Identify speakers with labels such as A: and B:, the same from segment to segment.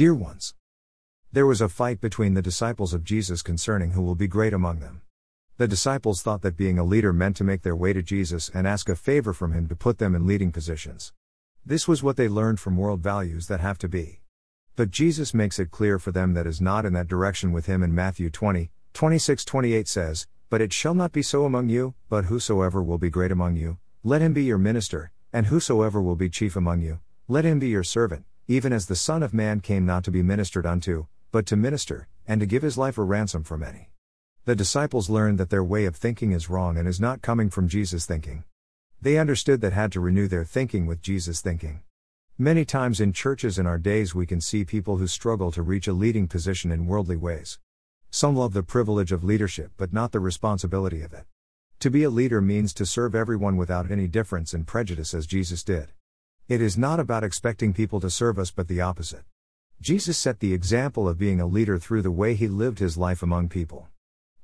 A: Dear ones, there was a fight between the disciples of Jesus concerning who will be great among them. The disciples thought that being a leader meant to make their way to Jesus and ask a favor from him to put them in leading positions. This was what they learned from world values that have to be. But Jesus makes it clear for them that is not in that direction with him in Matthew 20, 26 28 says, But it shall not be so among you, but whosoever will be great among you, let him be your minister, and whosoever will be chief among you, let him be your servant, even as the Son of Man came not to be ministered unto, but to minister, and to give his life a ransom for many. The disciples learned that their way of thinking is wrong and is not coming from Jesus' thinking. They understood that had to renew their thinking with Jesus' thinking. Many times in churches in our days, we can see people who struggle to reach a leading position in worldly ways. Some love the privilege of leadership but not the responsibility of it. To be a leader means to serve everyone without any difference and prejudice as Jesus did. It is not about expecting people to serve us but the opposite. Jesus set the example of being a leader through the way he lived his life among people.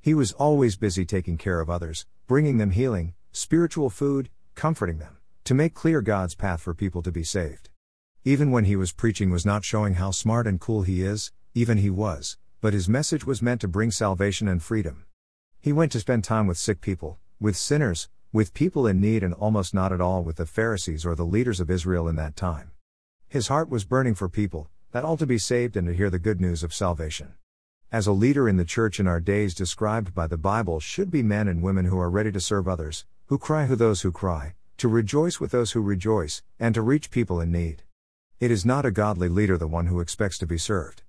A: He was always busy taking care of others, bringing them healing, spiritual food, comforting them, to make clear God's path for people to be saved. Even when he was preaching was not showing how smart and cool he is, even he was, but his message was meant to bring salvation and freedom. He went to spend time with sick people, with sinners, with people in need and almost not at all with the Pharisees or the leaders of Israel in that time. His heart was burning for people, that all to be saved and to hear the good news of salvation. As a leader in the church in our days described by the Bible should be men and women who are ready to serve others, who cry who those who cry, to rejoice with those who rejoice, and to reach people in need. It is not a godly leader the one who expects to be served.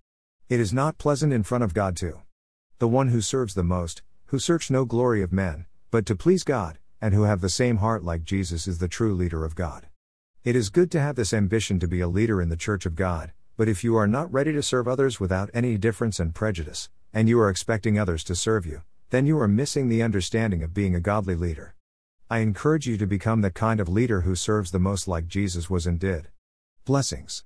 A: It is not pleasant in front of God to. The one who serves the most, who search no glory of men, but to please God, and who have the same heart like Jesus is the true leader of God. It is good to have this ambition to be a leader in the church of God, but if you are not ready to serve others without any difference and prejudice, and you are expecting others to serve you, then you are missing the understanding of being a godly leader. I encourage you to become the kind of leader who serves the most like Jesus was and did. Blessings.